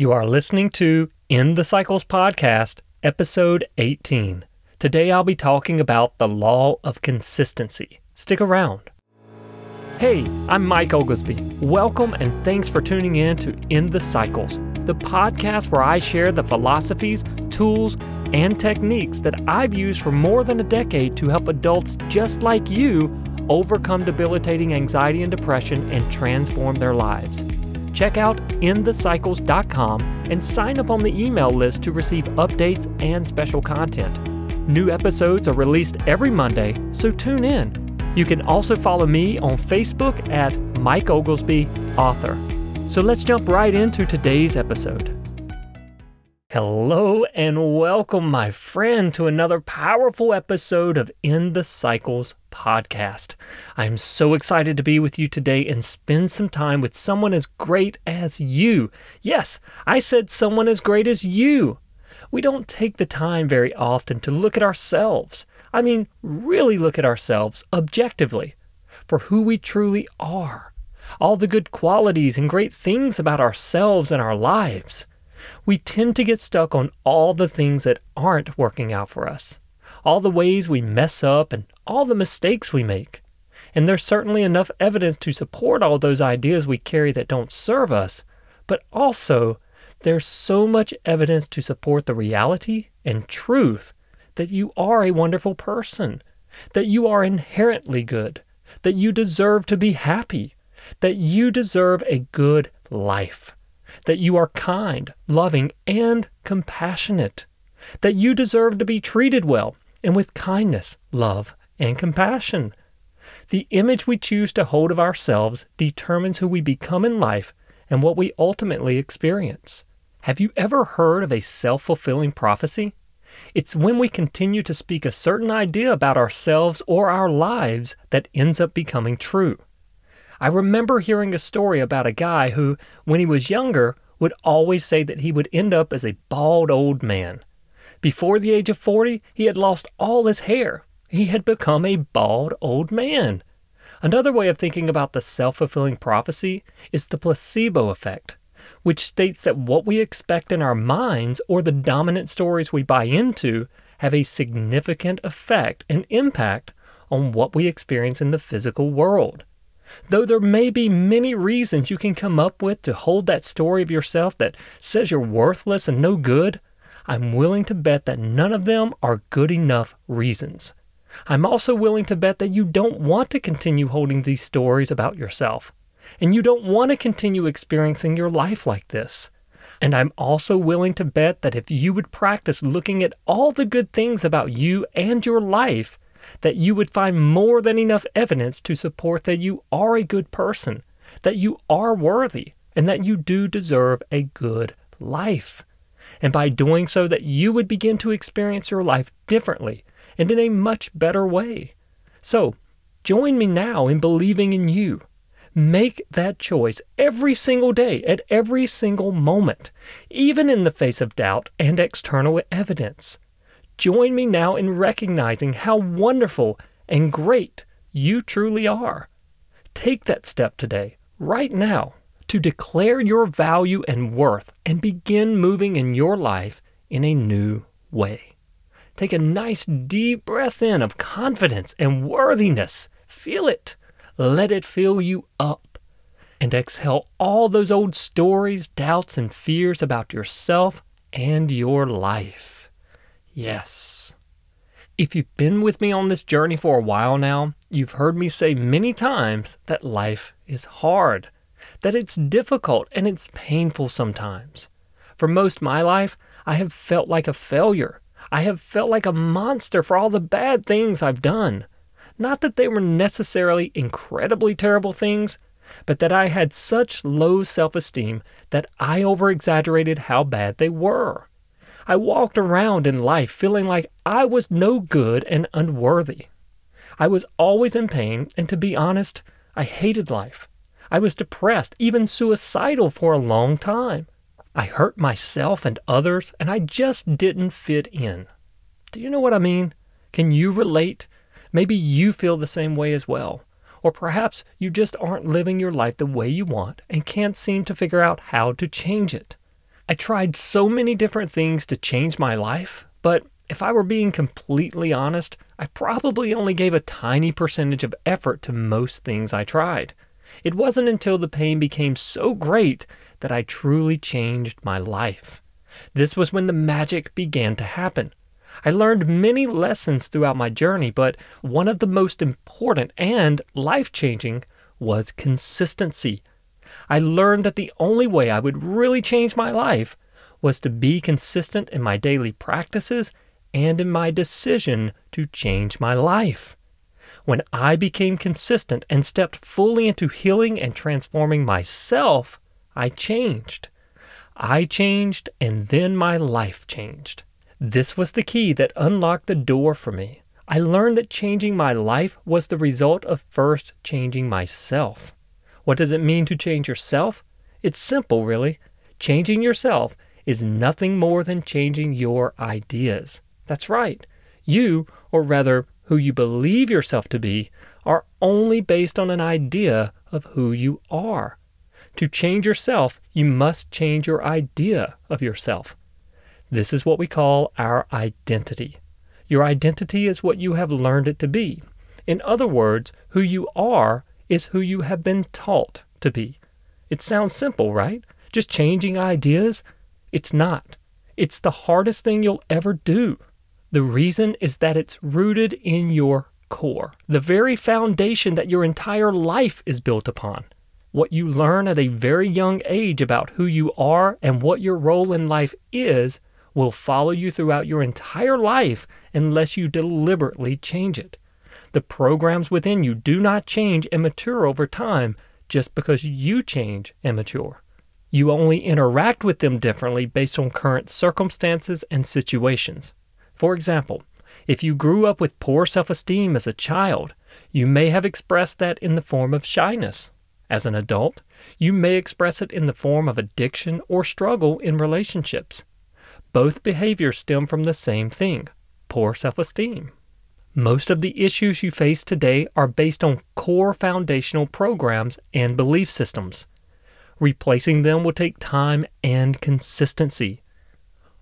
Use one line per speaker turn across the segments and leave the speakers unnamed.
You are listening to End the Cycles Podcast, episode 18. Today I'll be talking about the law of consistency. Stick around. Hey, I'm Mike Oglesbee. Welcome and thanks for tuning in to End the Cycles, the podcast where I share the philosophies, tools, and techniques that I've used for more than a decade to help adults just like you overcome debilitating anxiety and depression and transform their lives check out endthecycles.com and sign up on the email list to receive updates and special content. New episodes are released every Monday, so tune in. You can also follow me on Facebook at Mike Oglesbee Author. So let's jump right into today's episode. Hello and welcome, my friend, to another powerful episode of End the Cycles podcast. I'm so excited to be with you today and spend some time with someone as great as you. Yes, I said someone as great as you. We don't take the time very often to look at ourselves. I mean, really look at ourselves objectively for who we truly are, all the good qualities and great things about ourselves and our lives we tend to get stuck on all the things that aren't working out for us, all the ways we mess up, and all the mistakes we make. And there's certainly enough evidence to support all those ideas we carry that don't serve us, but also there's so much evidence to support the reality and truth that you are a wonderful person, that you are inherently good, that you deserve to be happy, that you deserve a good life that you are kind, loving, and compassionate, that you deserve to be treated well and with kindness, love, and compassion. The image we choose to hold of ourselves determines who we become in life and what we ultimately experience. Have you ever heard of a self fulfilling prophecy? It's when we continue to speak a certain idea about ourselves or our lives that ends up becoming true. I remember hearing a story about a guy who, when he was younger, would always say that he would end up as a bald old man. Before the age of 40, he had lost all his hair. He had become a bald old man. Another way of thinking about the self fulfilling prophecy is the placebo effect, which states that what we expect in our minds or the dominant stories we buy into have a significant effect and impact on what we experience in the physical world. Though there may be many reasons you can come up with to hold that story of yourself that says you're worthless and no good, I'm willing to bet that none of them are good enough reasons. I'm also willing to bet that you don't want to continue holding these stories about yourself, and you don't want to continue experiencing your life like this. And I'm also willing to bet that if you would practice looking at all the good things about you and your life, that you would find more than enough evidence to support that you are a good person, that you are worthy, and that you do deserve a good life. And by doing so, that you would begin to experience your life differently and in a much better way. So, join me now in believing in you. Make that choice every single day, at every single moment, even in the face of doubt and external evidence. Join me now in recognizing how wonderful and great you truly are. Take that step today, right now, to declare your value and worth and begin moving in your life in a new way. Take a nice deep breath in of confidence and worthiness. Feel it. Let it fill you up. And exhale all those old stories, doubts, and fears about yourself and your life. Yes. If you've been with me on this journey for a while now, you've heard me say many times that life is hard, that it's difficult and it's painful sometimes. For most of my life, I have felt like a failure. I have felt like a monster for all the bad things I've done. Not that they were necessarily incredibly terrible things, but that I had such low self esteem that I over exaggerated how bad they were. I walked around in life feeling like I was no good and unworthy. I was always in pain, and to be honest, I hated life. I was depressed, even suicidal for a long time. I hurt myself and others, and I just didn't fit in. Do you know what I mean? Can you relate? Maybe you feel the same way as well. Or perhaps you just aren't living your life the way you want and can't seem to figure out how to change it. I tried so many different things to change my life, but if I were being completely honest, I probably only gave a tiny percentage of effort to most things I tried. It wasn't until the pain became so great that I truly changed my life. This was when the magic began to happen. I learned many lessons throughout my journey, but one of the most important and life changing was consistency. I learned that the only way I would really change my life was to be consistent in my daily practices and in my decision to change my life. When I became consistent and stepped fully into healing and transforming myself, I changed. I changed, and then my life changed. This was the key that unlocked the door for me. I learned that changing my life was the result of first changing myself. What does it mean to change yourself? It's simple, really. Changing yourself is nothing more than changing your ideas. That's right. You, or rather, who you believe yourself to be, are only based on an idea of who you are. To change yourself, you must change your idea of yourself. This is what we call our identity. Your identity is what you have learned it to be. In other words, who you are is who you have been taught to be. It sounds simple, right? Just changing ideas? It's not. It's the hardest thing you'll ever do. The reason is that it's rooted in your core, the very foundation that your entire life is built upon. What you learn at a very young age about who you are and what your role in life is will follow you throughout your entire life unless you deliberately change it. The programs within you do not change and mature over time just because you change and mature. You only interact with them differently based on current circumstances and situations. For example, if you grew up with poor self esteem as a child, you may have expressed that in the form of shyness. As an adult, you may express it in the form of addiction or struggle in relationships. Both behaviors stem from the same thing poor self esteem. Most of the issues you face today are based on core foundational programs and belief systems. Replacing them will take time and consistency.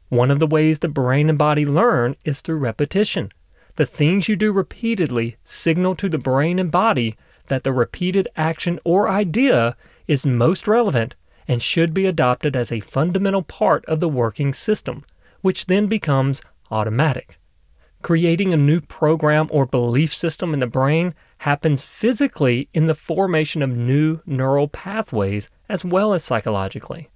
One of the ways the brain and body learn is through repetition. The things you do repeatedly signal to the brain and body that the repeated action or idea is most relevant and should be adopted as a fundamental part of the working system, which then becomes automatic. Creating a new program or belief system in the brain happens physically in the formation of new neural pathways as well as psychologically.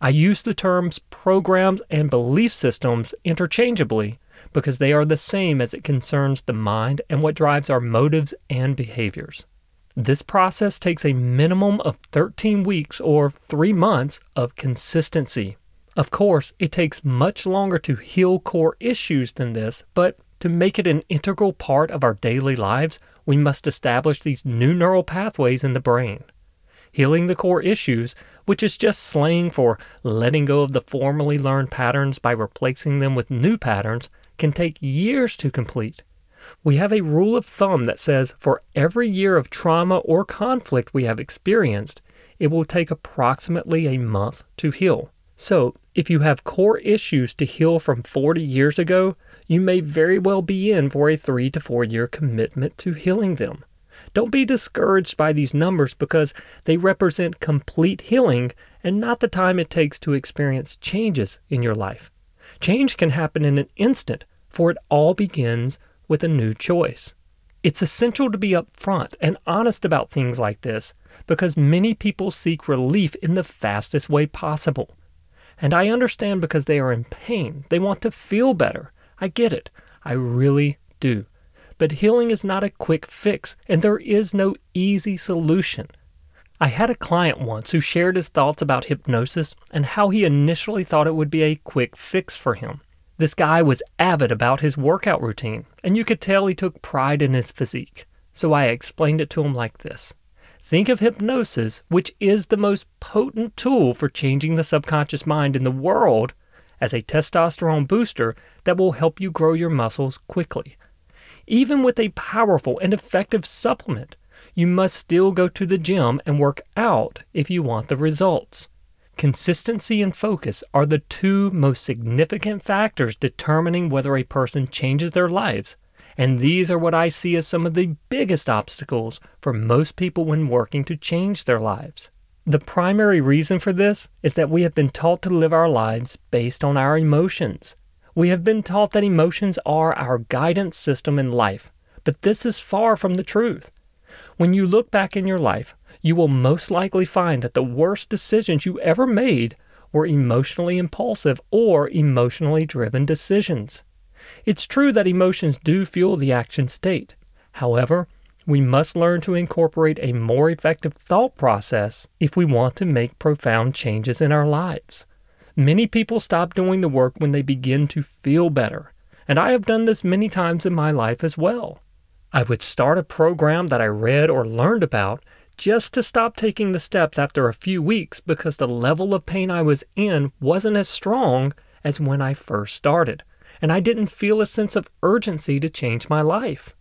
I use the terms programs and belief systems interchangeably because they are the same as it concerns the mind and what drives our motives and behaviors. This process takes a minimum of 13 weeks or 3 months of consistency. Of course, it takes much longer to heal core issues than this, but to make it an integral part of our daily lives, we must establish these new neural pathways in the brain. Healing the core issues, which is just slang for letting go of the formerly learned patterns by replacing them with new patterns, can take years to complete. We have a rule of thumb that says for every year of trauma or conflict we have experienced, it will take approximately a month to heal. So, if you have core issues to heal from 40 years ago, you may very well be in for a three to four year commitment to healing them. Don't be discouraged by these numbers because they represent complete healing and not the time it takes to experience changes in your life. Change can happen in an instant, for it all begins with a new choice. It's essential to be upfront and honest about things like this because many people seek relief in the fastest way possible. And I understand because they are in pain. They want to feel better. I get it. I really do. But healing is not a quick fix, and there is no easy solution. I had a client once who shared his thoughts about hypnosis and how he initially thought it would be a quick fix for him. This guy was avid about his workout routine, and you could tell he took pride in his physique. So I explained it to him like this Think of hypnosis, which is the most potent tool for changing the subconscious mind in the world, as a testosterone booster that will help you grow your muscles quickly. Even with a powerful and effective supplement, you must still go to the gym and work out if you want the results. Consistency and focus are the two most significant factors determining whether a person changes their lives, and these are what I see as some of the biggest obstacles for most people when working to change their lives. The primary reason for this is that we have been taught to live our lives based on our emotions. We have been taught that emotions are our guidance system in life, but this is far from the truth. When you look back in your life, you will most likely find that the worst decisions you ever made were emotionally impulsive or emotionally driven decisions. It's true that emotions do fuel the action state. However, we must learn to incorporate a more effective thought process if we want to make profound changes in our lives. Many people stop doing the work when they begin to feel better, and I have done this many times in my life as well. I would start a program that I read or learned about just to stop taking the steps after a few weeks because the level of pain I was in wasn't as strong as when I first started, and I didn't feel a sense of urgency to change my life.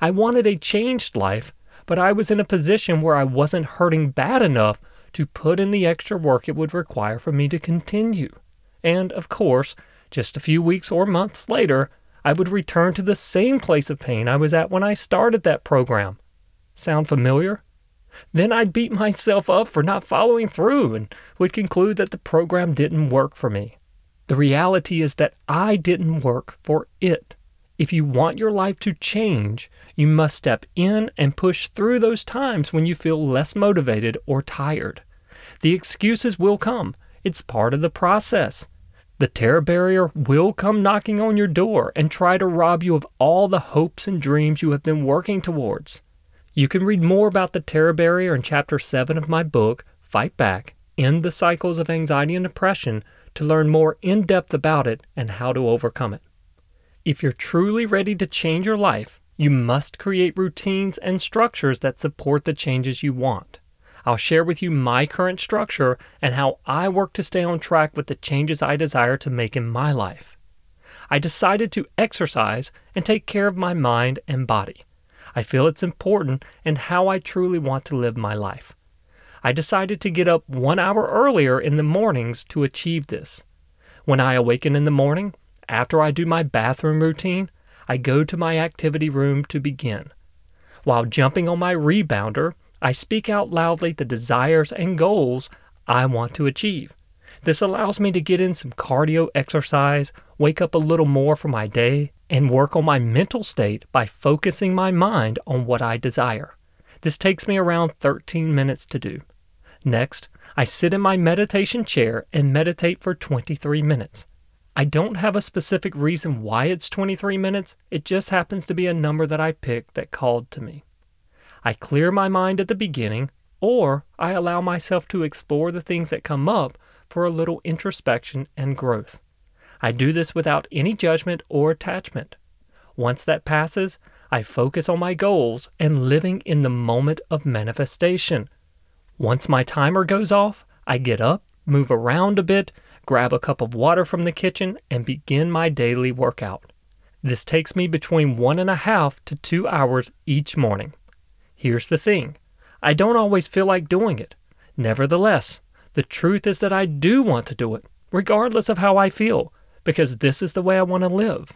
I wanted a changed life, but I was in a position where I wasn't hurting bad enough to put in the extra work it would require for me to continue. And, of course, just a few weeks or months later, I would return to the same place of pain I was at when I started that program. Sound familiar? Then I'd beat myself up for not following through and would conclude that the program didn't work for me. The reality is that I didn't work for it. If you want your life to change, you must step in and push through those times when you feel less motivated or tired. The excuses will come, it's part of the process. The terror barrier will come knocking on your door and try to rob you of all the hopes and dreams you have been working towards. You can read more about the terror barrier in Chapter 7 of my book, Fight Back End the Cycles of Anxiety and Depression, to learn more in depth about it and how to overcome it. If you're truly ready to change your life, you must create routines and structures that support the changes you want. I'll share with you my current structure and how I work to stay on track with the changes I desire to make in my life. I decided to exercise and take care of my mind and body. I feel it's important in how I truly want to live my life. I decided to get up one hour earlier in the mornings to achieve this. When I awaken in the morning, after I do my bathroom routine, I go to my activity room to begin. While jumping on my rebounder, I speak out loudly the desires and goals I want to achieve. This allows me to get in some cardio exercise, wake up a little more for my day, and work on my mental state by focusing my mind on what I desire. This takes me around 13 minutes to do. Next, I sit in my meditation chair and meditate for 23 minutes. I don't have a specific reason why it's 23 minutes, it just happens to be a number that I picked that called to me. I clear my mind at the beginning, or I allow myself to explore the things that come up for a little introspection and growth. I do this without any judgment or attachment. Once that passes, I focus on my goals and living in the moment of manifestation. Once my timer goes off, I get up, move around a bit, grab a cup of water from the kitchen, and begin my daily workout. This takes me between one and a half to two hours each morning. Here's the thing I don't always feel like doing it. Nevertheless, the truth is that I do want to do it, regardless of how I feel, because this is the way I want to live.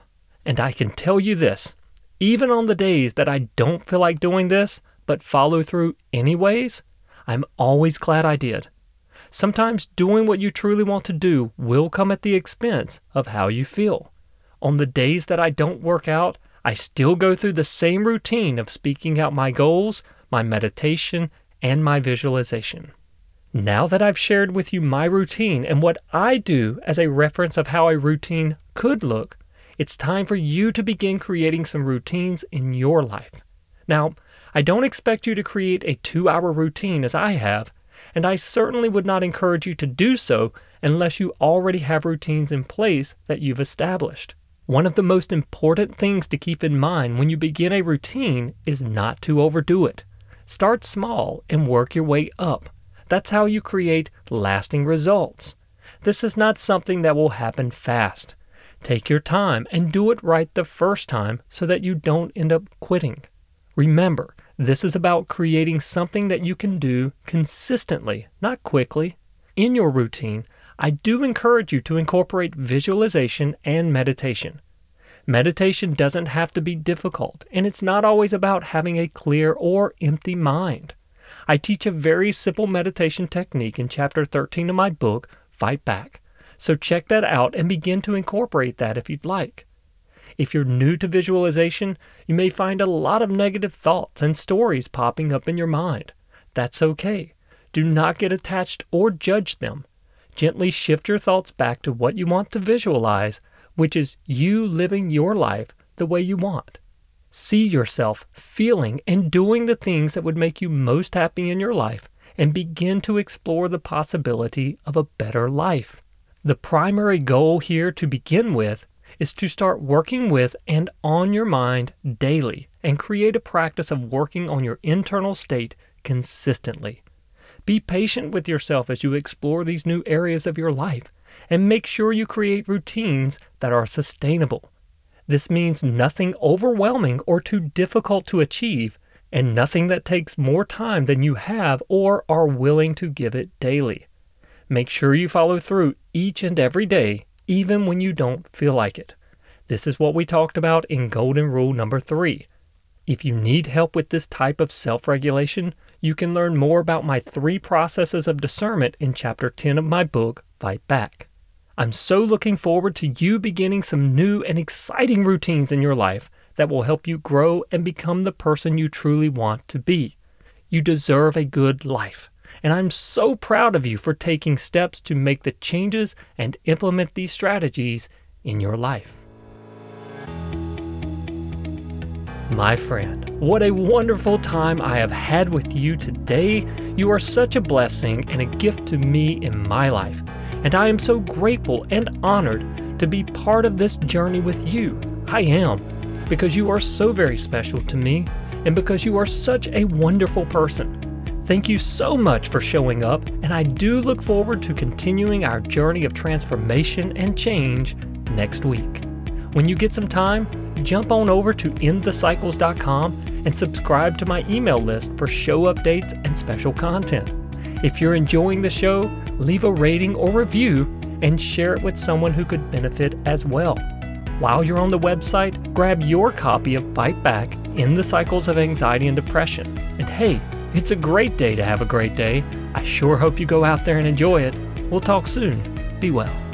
And I can tell you this even on the days that I don't feel like doing this, but follow through anyways, I'm always glad I did. Sometimes doing what you truly want to do will come at the expense of how you feel. On the days that I don't work out, I still go through the same routine of speaking out my goals, my meditation, and my visualization. Now that I've shared with you my routine and what I do as a reference of how a routine could look, it's time for you to begin creating some routines in your life. Now, I don't expect you to create a two hour routine as I have, and I certainly would not encourage you to do so unless you already have routines in place that you've established. One of the most important things to keep in mind when you begin a routine is not to overdo it. Start small and work your way up. That's how you create lasting results. This is not something that will happen fast. Take your time and do it right the first time so that you don't end up quitting. Remember, this is about creating something that you can do consistently, not quickly. in your routine, I do encourage you to incorporate visualization and meditation. Meditation doesn't have to be difficult, and it's not always about having a clear or empty mind. I teach a very simple meditation technique in chapter 13 of my book, Fight Back. So check that out and begin to incorporate that if you'd like. If you're new to visualization, you may find a lot of negative thoughts and stories popping up in your mind. That's okay. Do not get attached or judge them. Gently shift your thoughts back to what you want to visualize, which is you living your life the way you want. See yourself feeling and doing the things that would make you most happy in your life and begin to explore the possibility of a better life. The primary goal here to begin with is to start working with and on your mind daily and create a practice of working on your internal state consistently. Be patient with yourself as you explore these new areas of your life and make sure you create routines that are sustainable. This means nothing overwhelming or too difficult to achieve, and nothing that takes more time than you have or are willing to give it daily. Make sure you follow through each and every day, even when you don't feel like it. This is what we talked about in Golden Rule number three. If you need help with this type of self regulation, you can learn more about my three processes of discernment in Chapter 10 of my book, Fight Back. I'm so looking forward to you beginning some new and exciting routines in your life that will help you grow and become the person you truly want to be. You deserve a good life, and I'm so proud of you for taking steps to make the changes and implement these strategies in your life. My friend, what a wonderful time I have had with you today. You are such a blessing and a gift to me in my life and I am so grateful and honored to be part of this journey with you. I am, because you are so very special to me, and because you are such a wonderful person. Thank you so much for showing up, and I do look forward to continuing our journey of transformation and change next week. When you get some time, jump on over to endthecycles.com and subscribe to my email list for show updates and special content. If you're enjoying the show, leave a rating or review and share it with someone who could benefit as well. While you're on the website, grab your copy of Fight Back End the Cycles of Anxiety and Depression. And hey, it's a great day to have a great day. I sure hope you go out there and enjoy it. We'll talk soon. Be well.